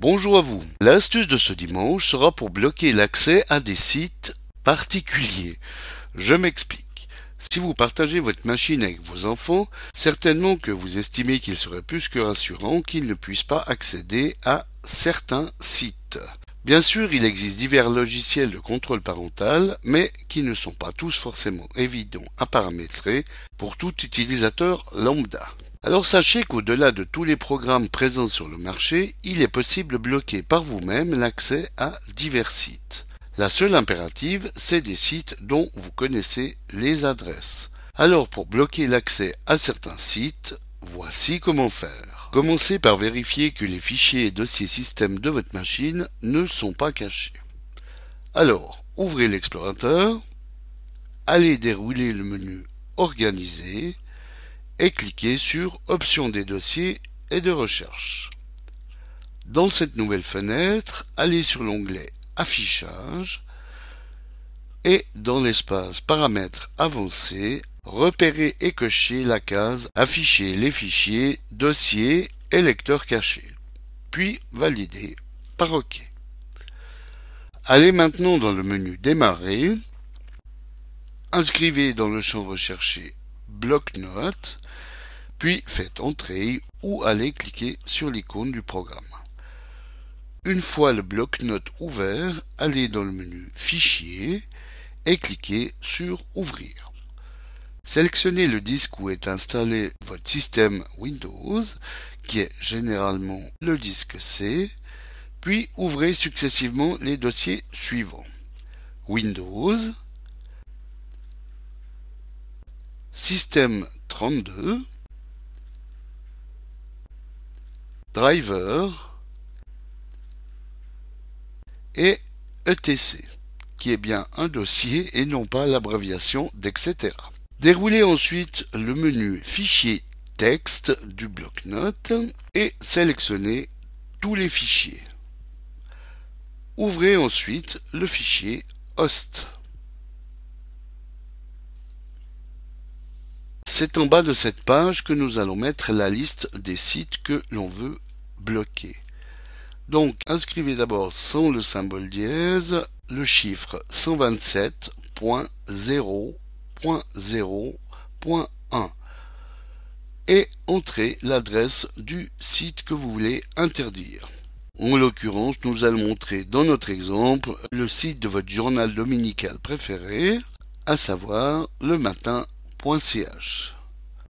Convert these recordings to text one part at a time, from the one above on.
Bonjour à vous. L'astuce de ce dimanche sera pour bloquer l'accès à des sites particuliers. Je m'explique. Si vous partagez votre machine avec vos enfants, certainement que vous estimez qu'il serait plus que rassurant qu'ils ne puissent pas accéder à certains sites. Bien sûr, il existe divers logiciels de contrôle parental, mais qui ne sont pas tous forcément évidents à paramétrer pour tout utilisateur lambda. Alors sachez qu'au-delà de tous les programmes présents sur le marché, il est possible de bloquer par vous-même l'accès à divers sites. La seule impérative, c'est des sites dont vous connaissez les adresses. Alors pour bloquer l'accès à certains sites, voici comment faire. Commencez par vérifier que les fichiers et dossiers système de votre machine ne sont pas cachés. Alors, ouvrez l'explorateur, allez dérouler le menu Organiser et cliquez sur Options des dossiers et de recherche. Dans cette nouvelle fenêtre, allez sur l'onglet Affichage et dans l'espace Paramètres avancés, repérez et cochez la case Afficher les fichiers, dossiers et lecteurs cachés. Puis validez par OK. Allez maintenant dans le menu Démarrer. Inscrivez dans le champ recherché bloc-notes, puis faites Entrée ou allez cliquer sur l'icône du programme. Une fois le bloc-notes ouvert, allez dans le menu Fichier et cliquez sur Ouvrir. Sélectionnez le disque où est installé votre système Windows, qui est généralement le disque C, puis ouvrez successivement les dossiers suivants. Windows, Système 32, Driver et ETC, qui est bien un dossier et non pas l'abréviation d'etc. Déroulez ensuite le menu Fichier texte du bloc-notes et sélectionnez tous les fichiers. Ouvrez ensuite le fichier host. C'est en bas de cette page que nous allons mettre la liste des sites que l'on veut bloquer. Donc, inscrivez d'abord sans le symbole dièse le chiffre 127.0.0.1 et entrez l'adresse du site que vous voulez interdire. En l'occurrence, nous allons montrer dans notre exemple le site de votre journal dominical préféré, à savoir le matin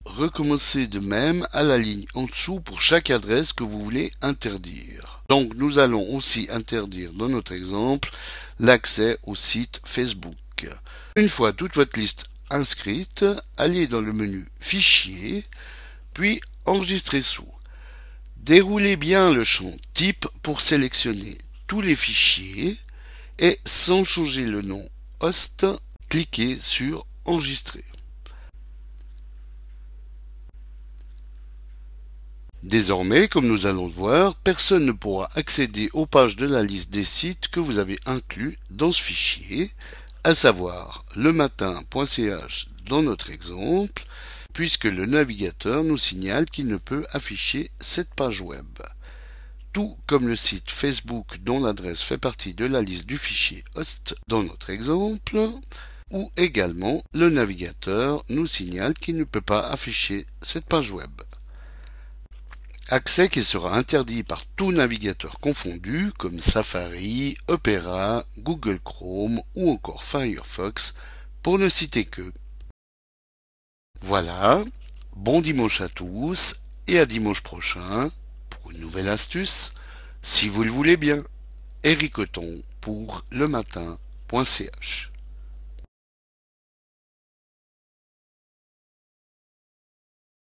Recommencez de même à la ligne en dessous pour chaque adresse que vous voulez interdire. Donc nous allons aussi interdire dans notre exemple l'accès au site Facebook. Une fois toute votre liste inscrite, allez dans le menu Fichier, puis Enregistrer sous. Déroulez bien le champ Type pour sélectionner tous les fichiers et sans changer le nom Host, cliquez sur Enregistrer. Désormais, comme nous allons le voir, personne ne pourra accéder aux pages de la liste des sites que vous avez inclus dans ce fichier, à savoir lematin.ch dans notre exemple, puisque le navigateur nous signale qu'il ne peut afficher cette page web. Tout comme le site Facebook dont l'adresse fait partie de la liste du fichier host dans notre exemple, ou également le navigateur nous signale qu'il ne peut pas afficher cette page web accès qui sera interdit par tout navigateur confondu comme Safari, Opera, Google Chrome ou encore Firefox pour ne citer que. Voilà, bon dimanche à tous et à dimanche prochain pour une nouvelle astuce, si vous le voulez bien. Eric pour le matin.ch